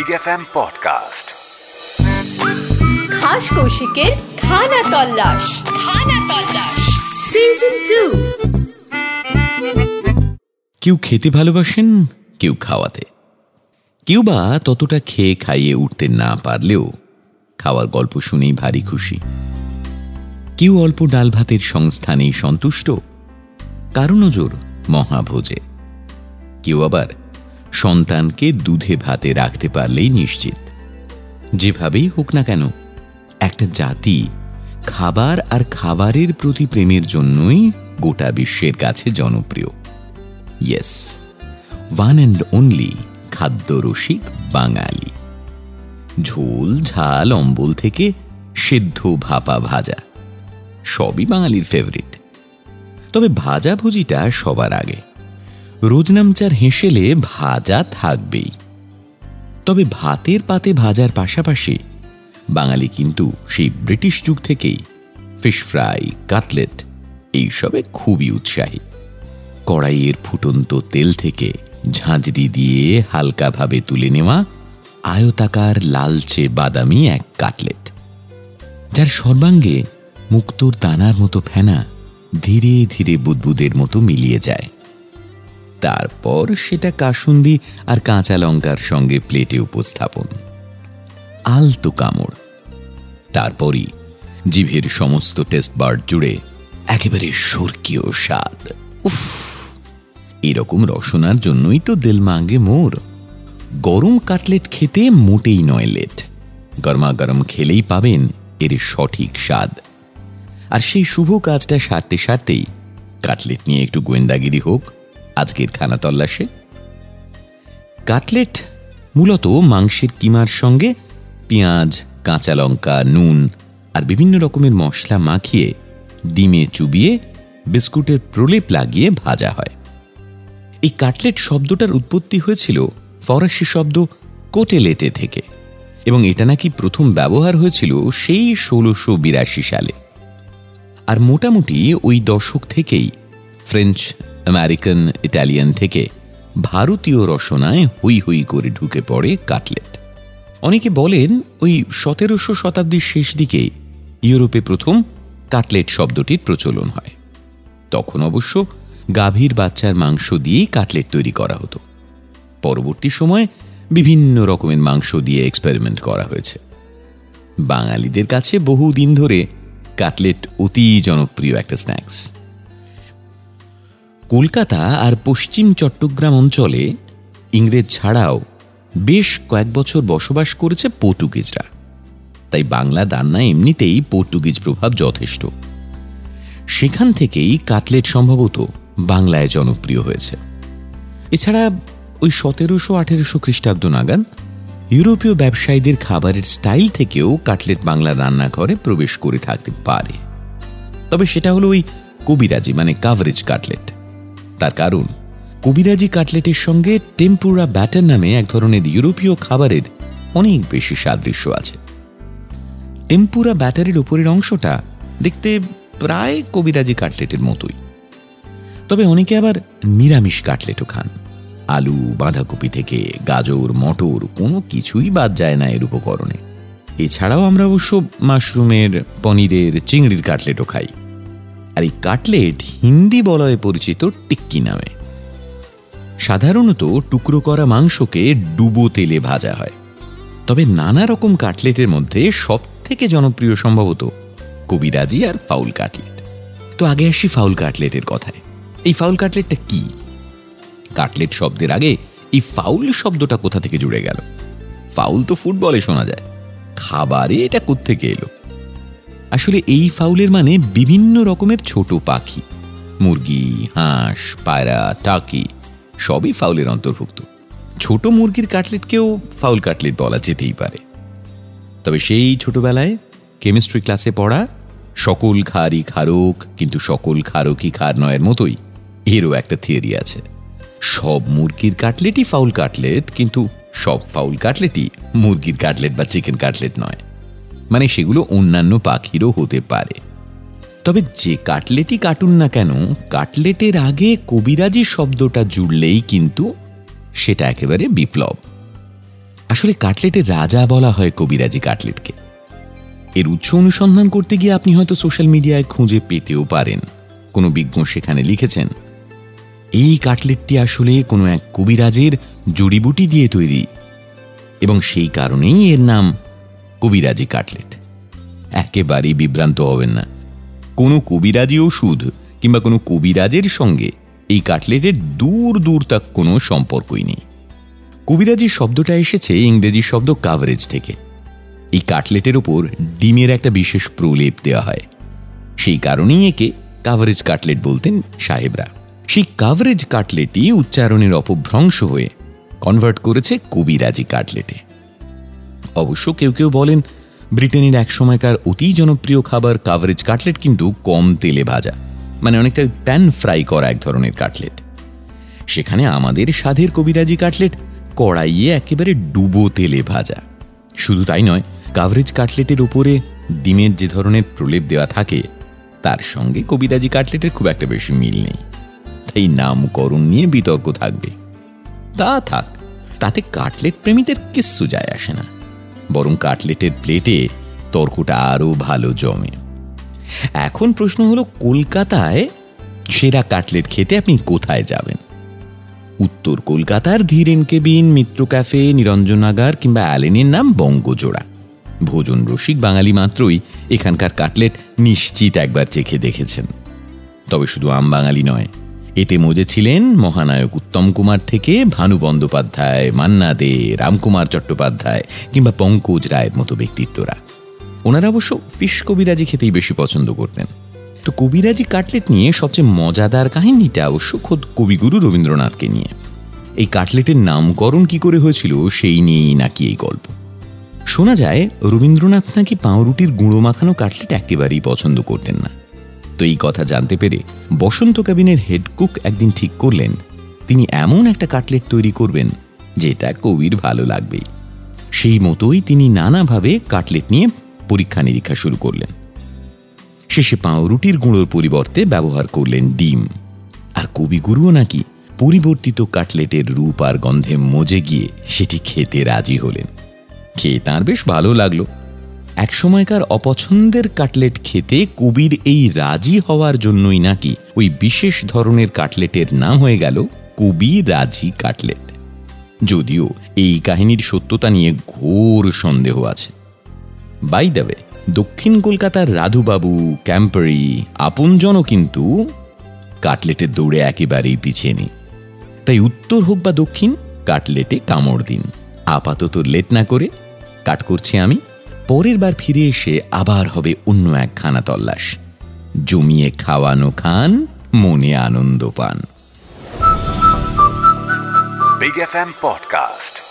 Big F M podcast খাস কৌশিকের খানা তল্লাশ। খানা তল্লাশ। সিজন টু কেউ খেতে ভালোবাসেন কেউ খাওয়াতে। কেউ বা ততটা খেয়ে খাইয়ে উঠতে না পারলেও খাওয়ার গল্প শুনেই ভারী খুশি। কেউ অল্প ডাল ভাতের সংস্থানেই সন্তুষ্ট কারও নজর মহাভোজে। কেউ আবার সন্তানকে দুধে ভাতে রাখতে পারলেই নিশ্চিত। যেভাবেই হোক না কেন, একটা জাতি খাবার আর খাবারের প্রতি প্রেমের জন্যই গোটা বিশ্বের কাছে জনপ্রিয়। ইয়েস ওয়ান অ্যান্ড অনলি খাদ্য রসিক বাঙালি। ঝোল, ঝাল, অম্বল থেকে সেদ্ধ ভাপা ভাজা, সবই বাঙালির ফেভারিট তবে ভাজা ভুজিটা সবার আগে। রোজনামচার হেসেলে ভাজা থাকবেই। তবে ভাতের পাতে ভাজার পাশাপাশি বাঙালি কিন্তু সেই ব্রিটিশ যুগ থেকেই ফিশ ফ্রাই, কাটলেট এইসবে খুবই উৎসাহী। কড়াইয়ের ফুটন্ত তেল থেকে ঝাঁঝরি দিয়ে হালকাভাবে তুলে নেওয়া আয়তাকার লালচে বাদামি এক কাটলেট, যার সর্বাঙ্গে মুক্তোর দানার মতো ফেনা ধীরে ধীরে বুদবুদের মতো মিলিয়ে যায়। তারপর সেটা কাসুন্দি আর কাঁচা লঙ্কার সঙ্গে প্লেটে উপস্থাপন। আলতো কামড়। তারপরই জিভের সমস্ত টেস্ট বার্ড জুড়ে একেবারে স্বর্গীয় স্বাদ। উফ! এরকম রসনার জন্যই তো দিল মাঙ্গে মোর। গরম কাটলেট খেতে মোটেই নয় লেট। গরমা গরম খেলেই পাবেন এর সঠিক স্বাদ। আর সেই শুভ কাজটা সারতে সারতেই কাটলেট নিয়ে একটু গোয়েন্দাগিরি হোক আজকের খানা তল্লাশে। কাটলেট মূলত মাংসের কিমার সঙ্গে পেঁয়াজ, কাঁচা লঙ্কা, নুন আর বিভিন্ন রকমের মশলা মাখিয়ে ডিমে চুবিয়ে বিস্কুটের প্রলেপ লাগিয়ে ভাজা হয়। এই কাটলেট শব্দটার উৎপত্তি হয়েছিল ফরাসি শব্দ কোটেলেটে থেকে এবং এটা নাকি প্রথম ব্যবহার হয়েছিল সেই ষোলোশো বিরাশি সালে। আর মোটামুটি ওই দশক থেকেই ফ্রেঞ্চ আমেরিকান ইটালিয়ান থেকে ভারতীয় রসনায় হই হই করে ঢুকে পড়ে কাটলেট। অনেকে বলেন ওই সতেরোশো শতাব্দীর শেষ দিকে ইউরোপে প্রথম কাটলেট শব্দটির প্রচলন হয়। তখন অবশ্য গাভীর বাচ্চার মাংস দিয়েই কাটলেট তৈরি করা হতো। পরবর্তী সময়ে বিভিন্ন রকমের মাংস দিয়ে এক্সপেরিমেন্ট করা হয়েছে। বাঙালিদের কাছে বহুদিন ধরে কাটলেট অতি জনপ্রিয় একটা স্ন্যাক্স কলকাতা আর পশ্চিম চট্টগ্রাম অঞ্চলে ইংরেজ ছাড়াও বেশ কয়েক বছর বসবাস করেছে পর্তুগিজরা। তাই বাংলা রান্না এমনিতেই পর্তুগিজ প্রভাব যথেষ্ট। সেখান থেকেই কাটলেট সম্ভবত বাংলায় জনপ্রিয় হয়েছে। এছাড়া ওই সতেরোশো আঠেরোশো খ্রিস্টাব্দ নাগাদ ইউরোপীয় ব্যবসায়ীদের খাবারের স্টাইল থেকেও কাটলেট বাংলা রান্নাঘরে প্রবেশ করে থাকতে পারে। তবে সেটা হলো ওই কবিরাজি মানে কাভারেজ কাটলেট। তার কারণ। কবিরাজি কাটলেটের সঙ্গে টেম্পুরা ব্যাটার নামে এক ধরনের ইউরোপীয় খাবারের অনেক বেশি সাদৃশ্য আছে। টেম্পুরা ব্যাটারের উপরের অংশটা দেখতে প্রায় কবিরাজি কাটলেটের মতোই। তবে অনেকে আবার নিরামিষ কাটলেটও খান। আলু, বাঁধাকপি থেকে গাজর, মটর কোনো কিছুই বাদ যায় না এর উপকরণে। এছাড়াও আমরা অবশ্য মাশরুমের, পনিরের, চিংড়ির কাটলেটও খাই। আর এই কাটলেট হিন্দি বলয়ে পরিচিত টিক্কি নামে। সাধারণত টুকরো করা মাংসকে ডুবো তেলে ভাজা হয়। তবে নানা রকম কাটলেটের মধ্যে সব থেকে জনপ্রিয় সম্ভবত কবিরাজি আর ফাউল কাটলেট। তো আগে আসি ফাউল কাটলেটের কথায়। এই ফাউল কাটলেটটা কি? কাটলেট শব্দের আগে এই ফাউল শব্দটা কোথা থেকে জুড়ে গেল? ফাউল তো ফুটবলে শোনা যায়। খাবারে এটা কোত্থেকে এলো? আসলে এই ফাউলের মানে বিভিন্ন রকমের ছোট পাখি। মুরগি, হাঁস, পায়রা, টাকি, সবই ফাউলের অন্তর্ভুক্ত। ছোট মুরগির কাটলেটকেও ফাউল কাটলেট বলা যেতেই পারে। তবে সেই ছোটবেলায় কেমিস্ট্রি ক্লাসে পড়া সকল খারই খারক কিন্তু সকল খারকই খার নয়ের মতোই, এরও একটা থিওরি আছে। সব মুরগির কাটলেটই ফাউল কাটলেট, কিন্তু সব ফাউল কাটলেটই মুরগির কাটলেট বা চিকেন কাটলেট নয়। মানে সেগুলো অন্যান্য পাখিরও হতে পারে। তবে যে কাটলেটই কাটুন না কেন, কাটলেটের আগে কবিরাজি শব্দটা জুড়লেই কিন্তু সেটা একেবারে বিপ্লব। আসলে কাটলেটের রাজা বলা হয় কবিরাজি কাটলেটকে। এর উৎস অনুসন্ধান করতে গিয়ে আপনি হয়তো সোশ্যাল মিডিয়ায় খুঁজে পেতেও পারেন। কোনো বিজ্ঞ সেখানে লিখেছেন, এই কাটলেটটি আসলে কোনো এক কবিরাজের জড়িবুটি দিয়ে তৈরি এবং সেই কারণেই এর নাম কবিরাজি কাটলেট। একেবারেই বিভ্রান্ত হবেন না। কোনো কবিরাজি ওষুধ কিংবা কোনো কবিরাজের সঙ্গে এই কাটলেটের দূর দূর তাক কোনো সম্পর্কই নেই। কবিরাজি শব্দটা এসেছে ইংরেজি শব্দ কাভারেজ থেকে। এই কাটলেটের ওপর ডিমের একটা বিশেষ প্রলেপ দেওয়া হয়। সেই কারণেই একে কাভারেজ কাটলেট বলতেন সাহেবরা। সেই কাভারেজ কাটলেটই উচ্চারণের অপভ্রংশ হয়ে কনভার্ট করেছে কবিরাজি কাটলেটে। অবশ্য কেউ কেউ বলেন, ব্রিটেনের এক সময়কার অতি জনপ্রিয় খাবার কাভারেজ কাটলেট কিন্তু কম তেলে ভাজা। মানে অনেকটা প্যান ফ্রাই করা এক ধরনের কাটলেট সেখানে আমাদের স্বাদের কবিরাজি কাটলেট কড়াইয়ে একেবারে ডুবো তেলে ভাজা। শুধু তাই নয় কাভারেজ কাটলেটের উপরে ডিমের যে ধরনের প্রলেপ দেওয়া থাকে, তার সঙ্গে কবিরাজি কাটলেটের খুব একটা বেশি মিল নেই। তাই নামকরণ নিয়ে বিতর্ক থাকবে। তা থাক, তাতে কাটলেট প্রেমীদের কিচ্ছু যায় আসে না। বরং কাটলেটের প্লেটে তর্কটা আরও ভালো জমে। এখন প্রশ্ন হলো, কলকাতায় সেরা কাটলেট খেতে আপনি কোথায় যাবেন? উত্তর কলকাতার ধীরেন কেবিন, মিত্র ক্যাফে নিরঞ্জনাগার কিংবা অ্যালেনের নাম বঙ্গজোড়া। ভোজন রসিক বাঙালি মাত্রই এখানকার কাটলেট নিশ্চিত একবার চেখে দেখেছেন। তবে শুধু আম বাঙালি নয় এতে মজে ছিলেন মহানায়ক উত্তম কুমার থেকে ভানু বন্দ্যোপাধ্যায়, মান্না দে, রামকুমার চট্টোপাধ্যায় কিংবা পঙ্কজ রায়ের মতো ব্যক্তিত্বরা। ওনারা অবশ্য ফিস কবিরাজি খেতেই বেশি পছন্দ করতেন। তো কবিরাজি কাটলেট নিয়ে সবচেয়ে মজাদার কাহিনীটা অবশ্য খোদ কবিগুরু রবীন্দ্রনাথকে নিয়ে। এই কাটলেটের নামকরণ কি করে হয়েছিল সেই নিয়েই নাকি এই গল্প। শোনা যায়, রবীন্দ্রনাথ নাকি পাউরুটির গুঁড়ো মাখানো কাটলেট একেবারেই পছন্দ করতেন না। তো এই কথা জানতে পেরে বসন্ত কাবিনের হেড কুক একদিন ঠিক করলেন, তিনি এমন একটা কাটলেট তৈরি করবেন যেটা কবির ভালো লাগবেই। সেই মতোই তিনি নানাভাবে কাটলেট নিয়ে পরীক্ষা নিরীক্ষা শুরু করলেন। শেষে পাউরুটির গুঁড়োর পরিবর্তে ব্যবহার করলেন ডিম। আর কবিগুরুও নাকি পরিবর্তিত কাটলেটের রূপ আর গন্ধে মজে গিয়ে সেটি খেতে রাজি হলেন। খেয়ে তাঁর বেশ ভালো লাগল। এক সময়কার অপছন্দের কাটলেট খেতে কবির এই রাজি হওয়ার জন্যই নাকি ওই বিশেষ ধরনের কাটলেটের নাম হয়ে গেল কবি রাজি কাটলেট। যদিও এই কাহিনীর সত্যতা নিয়ে ঘোর সন্দেহ আছে। বাই দেবে দক্ষিণ কলকাতার রাধুবাবু ক্যাম্পারি আপনজনও কিন্তু কাটলেটের দৌড়ে একেবারেই পিছিয়ে নেই। তাই উত্তর হোক বা দক্ষিণ, কাটলেটে কামড় দিন। আপাতত লেট না করে কাট করছি আমি। পরের বার ফিরে এসে আবার হবে অন্য এক খানা তল্লাশ জমিয়ে খাওয়ানো খান, মনে আনন্দ পান পডকাস্ট.